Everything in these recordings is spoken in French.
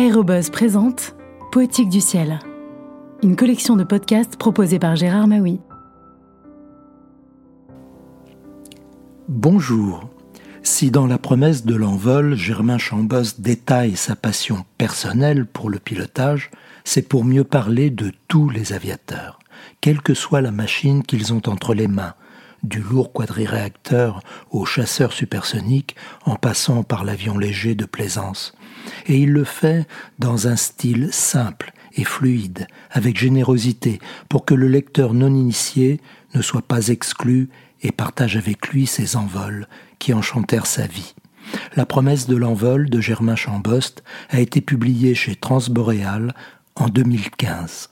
Aérobuzz présente Poétique du ciel, une collection de podcasts proposée par Gérard Maui. Bonjour. Si dans la promesse de l'envol, Germain Chambos détaille sa passion personnelle pour le pilotage, c'est pour mieux parler de tous les aviateurs, quelle que soit la machine qu'ils ont entre les mains, du lourd quadriréacteur au chasseur supersonique en passant par l'avion léger de plaisance. Et il le fait dans un style simple et fluide, avec générosité, pour que le lecteur non initié ne soit pas exclu et partage avec lui ses envols qui enchantèrent sa vie. La promesse de l'envol de Germain Chambost a été publiée chez Transboréal en 2015.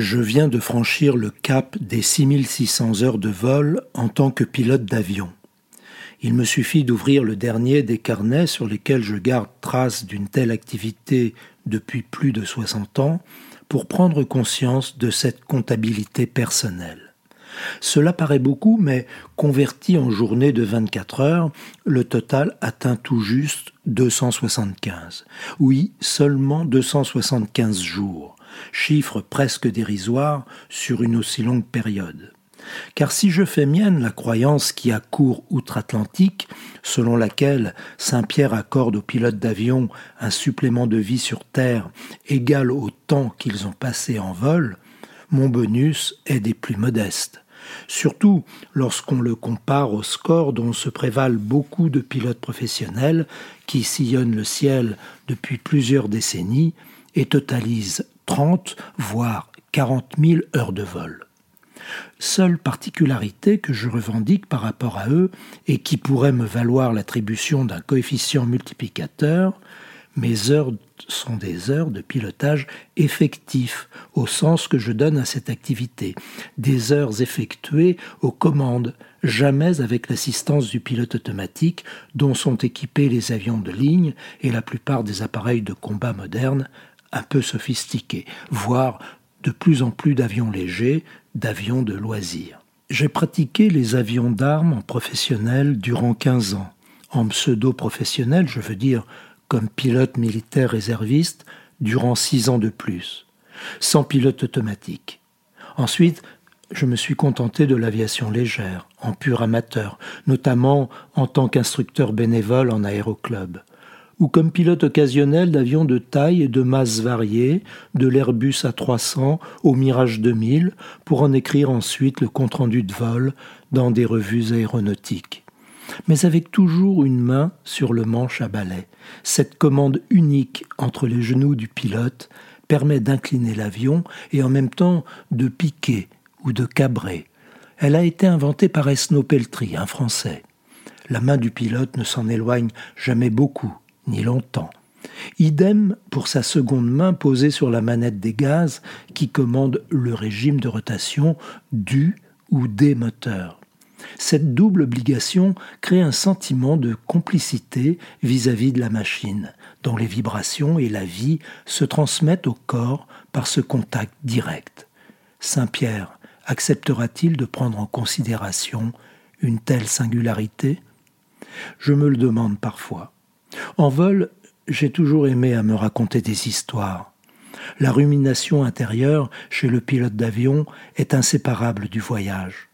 Je viens de franchir le cap des 6600 heures de vol en tant que pilote d'avion. Il me suffit d'ouvrir le dernier des carnets sur lesquels je garde trace d'une telle activité depuis plus de 60 ans pour prendre conscience de cette comptabilité personnelle. Cela paraît beaucoup, mais converti en journée de 24 heures, le total atteint tout juste 275. Oui, seulement 275 jours chiffre presque dérisoire sur une aussi longue période. Car si je fais mienne la croyance qui a cours outre-Atlantique, selon laquelle Saint-Pierre accorde aux pilotes d'avion un supplément de vie sur Terre égal au temps qu'ils ont passé en vol, mon bonus est des plus modestes. Surtout lorsqu'on le compare au score dont se prévalent beaucoup de pilotes professionnels qui sillonnent le ciel depuis plusieurs décennies et totalisent 30, voire 40 000 heures de vol. Seule particularité que je revendique par rapport à eux et qui pourrait me valoir l'attribution d'un coefficient multiplicateur, mes heures sont des heures de pilotage effectif, au sens que je donne à cette activité, des heures effectuées aux commandes, jamais avec l'assistance du pilote automatique dont sont équipés les avions de ligne et la plupart des appareils de combat modernes un peu sophistiqués, voire de plus en plus d'avions légers, d'avions de loisirs. J'ai pratiqué les avions d'armes en professionnel durant 15 ans. En pseudo-professionnel, je veux dire comme pilote militaire réserviste, durant 6 ans de plus, sans pilote automatique. Ensuite, je me suis contenté de l'aviation légère, en pur amateur, notamment en tant qu'instructeur bénévole en aéroclub ou comme pilote occasionnel d'avions de taille et de masse variées, de l'Airbus A300 au Mirage 2000, pour en écrire ensuite le compte-rendu de vol dans des revues aéronautiques. Mais avec toujours une main sur le manche à balai. Cette commande unique entre les genoux du pilote permet d'incliner l'avion et en même temps de piquer ou de cabrer. Elle a été inventée par Esno Peltry, un Français. La main du pilote ne s'en éloigne jamais beaucoup ni longtemps. Idem pour sa seconde main posée sur la manette des gaz qui commande le régime de rotation du ou des moteurs. Cette double obligation crée un sentiment de complicité vis-à-vis de la machine, dont les vibrations et la vie se transmettent au corps par ce contact direct. Saint-Pierre acceptera-t-il de prendre en considération une telle singularité? Je me le demande parfois. En vol, j'ai toujours aimé à me raconter des histoires. La rumination intérieure chez le pilote d'avion est inséparable du voyage.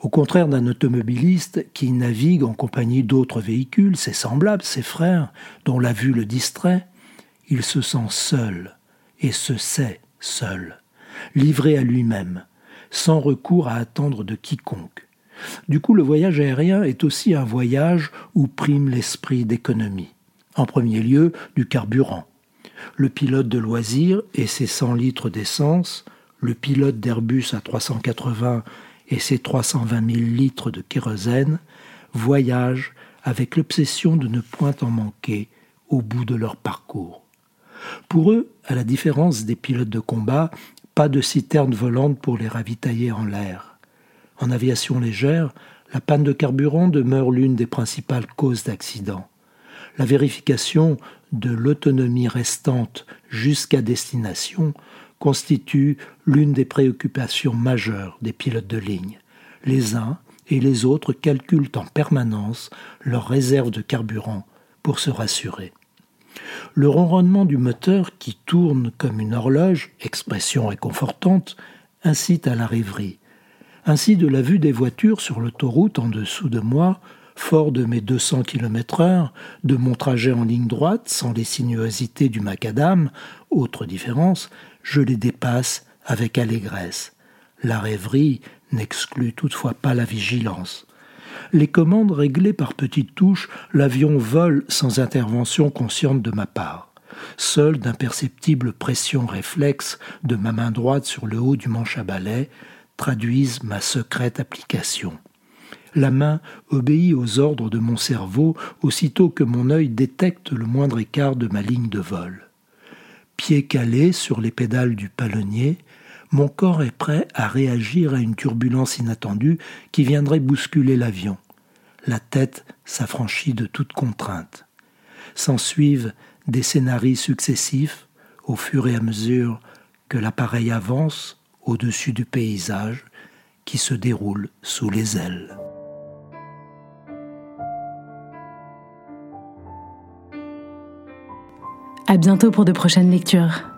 Au contraire d'un automobiliste qui navigue en compagnie d'autres véhicules, ses semblables, ses frères, dont la vue le distrait, il se sent seul et se sait seul, livré à lui-même, sans recours à attendre de quiconque. Du coup, le voyage aérien est aussi un voyage où prime l'esprit d'économie. En premier lieu, du carburant. Le pilote de loisir et ses 100 litres d'essence, le pilote d'Airbus à 380 et ses 320 000 litres de kérosène voyagent avec l'obsession de ne point en manquer au bout de leur parcours. Pour eux, à la différence des pilotes de combat, pas de citerne volante pour les ravitailler en l'air. En aviation légère, la panne de carburant demeure l'une des principales causes d'accidents. La vérification de l'autonomie restante jusqu'à destination constitue l'une des préoccupations majeures des pilotes de ligne. Les uns et les autres calculent en permanence leur réserve de carburant pour se rassurer. Le ronronnement du moteur qui tourne comme une horloge, expression réconfortante, incite à la rêverie. Ainsi de la vue des voitures sur l'autoroute en dessous de moi, fort de mes 200 km heure, de mon trajet en ligne droite, sans les sinuosités du macadam, autre différence, je les dépasse avec allégresse. La rêverie n'exclut toutefois pas la vigilance. Les commandes réglées par petites touches, l'avion vole sans intervention consciente de ma part. Seule d'imperceptibles pressions réflexes de ma main droite sur le haut du manche à balai traduisent ma secrète application. La main obéit aux ordres de mon cerveau aussitôt que mon œil détecte le moindre écart de ma ligne de vol. Pied calé sur les pédales du palonnier, mon corps est prêt à réagir à une turbulence inattendue qui viendrait bousculer l'avion. La tête s'affranchit de toute contrainte. S'ensuivent des scénarios successifs au fur et à mesure que l'appareil avance au-dessus du paysage qui se déroule sous les ailes. À bientôt pour de prochaines lectures.